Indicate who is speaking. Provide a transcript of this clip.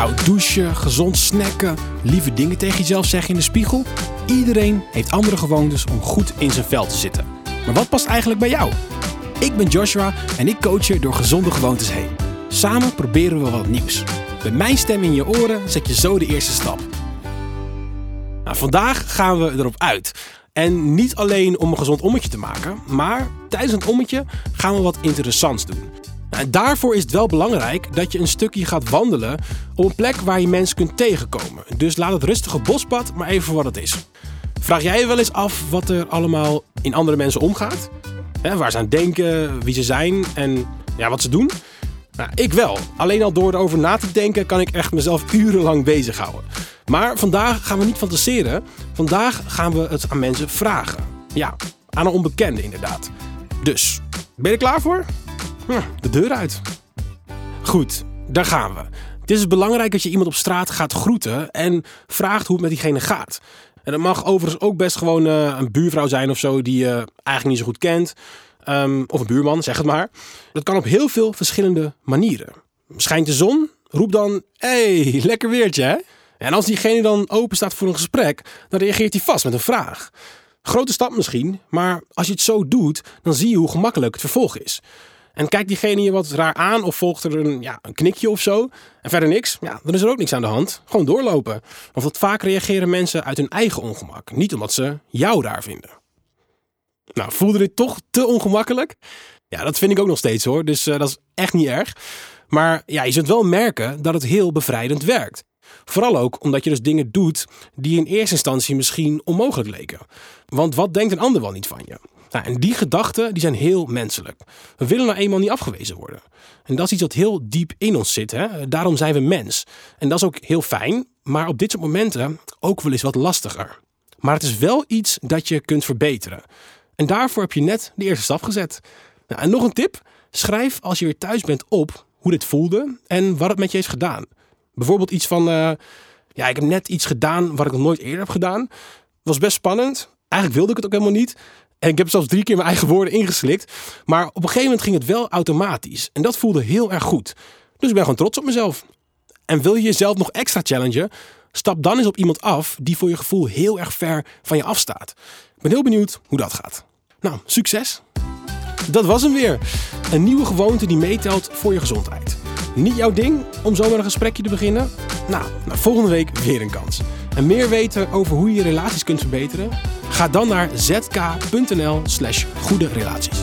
Speaker 1: Koud douchen, gezond snacken, lieve dingen tegen jezelf zeggen in de spiegel. Iedereen heeft andere gewoontes om goed in zijn vel te zitten. Maar wat past eigenlijk bij jou? Ik ben Joshua en ik coach je door gezonde gewoontes heen. Samen proberen we wat nieuws. Met mijn stem in je oren zet je zo de eerste stap. Nou, vandaag gaan we erop uit. En niet alleen om een gezond ommetje te maken, maar tijdens het ommetje gaan we wat interessants doen. En daarvoor is het wel belangrijk dat je een stukje gaat wandelen op een plek waar je mensen kunt tegenkomen. Dus laat het rustige bospad maar even wat het is. Vraag jij je wel eens af wat er allemaal in andere mensen omgaat? waar ze aan denken, wie ze zijn en ja, wat ze doen? Nou, ik wel. Alleen al door erover na te denken kan ik echt mezelf urenlang bezighouden. Maar vandaag gaan we niet fantaseren. Vandaag gaan we het aan mensen vragen. Ja, aan een onbekende inderdaad. Dus, ben je er klaar voor? De deur uit. Goed, daar gaan we. Het is belangrijk dat je iemand op straat gaat groeten en vraagt hoe het met diegene gaat. En dat mag overigens ook best gewoon uh, een buurvrouw zijn of zo die je eigenlijk niet zo goed kent. Um, of een buurman, zeg het maar. Dat kan op heel veel verschillende manieren. Schijnt de zon? Roep dan, hey, lekker weertje hè? En als diegene dan open staat voor een gesprek, dan reageert hij vast met een vraag. Grote stap misschien, maar als je het zo doet, dan zie je hoe gemakkelijk het vervolg is. En kijkt diegene je wat raar aan of volgt er een, ja, een knikje of zo en verder niks, ja, dan is er ook niks aan de hand. Gewoon doorlopen. Want wat vaak reageren mensen uit hun eigen ongemak, niet omdat ze jou daar vinden. Nou, voelde dit toch te ongemakkelijk? Ja, dat vind ik ook nog steeds hoor, dus uh, dat is echt niet erg. Maar ja, je zult wel merken dat het heel bevrijdend werkt. Vooral ook omdat je dus dingen doet die in eerste instantie misschien onmogelijk leken. Want wat denkt een ander wel niet van je? Nou, en die gedachten die zijn heel menselijk. We willen nou eenmaal niet afgewezen worden. En dat is iets wat heel diep in ons zit. Hè? Daarom zijn we mens. En dat is ook heel fijn, maar op dit soort momenten ook wel eens wat lastiger. Maar het is wel iets dat je kunt verbeteren. En daarvoor heb je net de eerste stap gezet. Nou, en nog een tip: schrijf als je weer thuis bent op hoe dit voelde en wat het met je heeft gedaan. Bijvoorbeeld iets van: uh, ja, ik heb net iets gedaan wat ik nog nooit eerder heb gedaan. Was best spannend. Eigenlijk wilde ik het ook helemaal niet. En ik heb zelfs drie keer mijn eigen woorden ingeslikt. Maar op een gegeven moment ging het wel automatisch. En dat voelde heel erg goed. Dus ik ben gewoon trots op mezelf. En wil je jezelf nog extra challengen? Stap dan eens op iemand af die voor je gevoel heel erg ver van je afstaat. Ik ben heel benieuwd hoe dat gaat. Nou, succes! Dat was hem weer. Een nieuwe gewoonte die meetelt voor je gezondheid. Niet jouw ding om zomaar een gesprekje te beginnen? Nou, nou, volgende week weer een kans. En meer weten over hoe je je relaties kunt verbeteren? Ga dan naar zk.nl/slash goede relaties.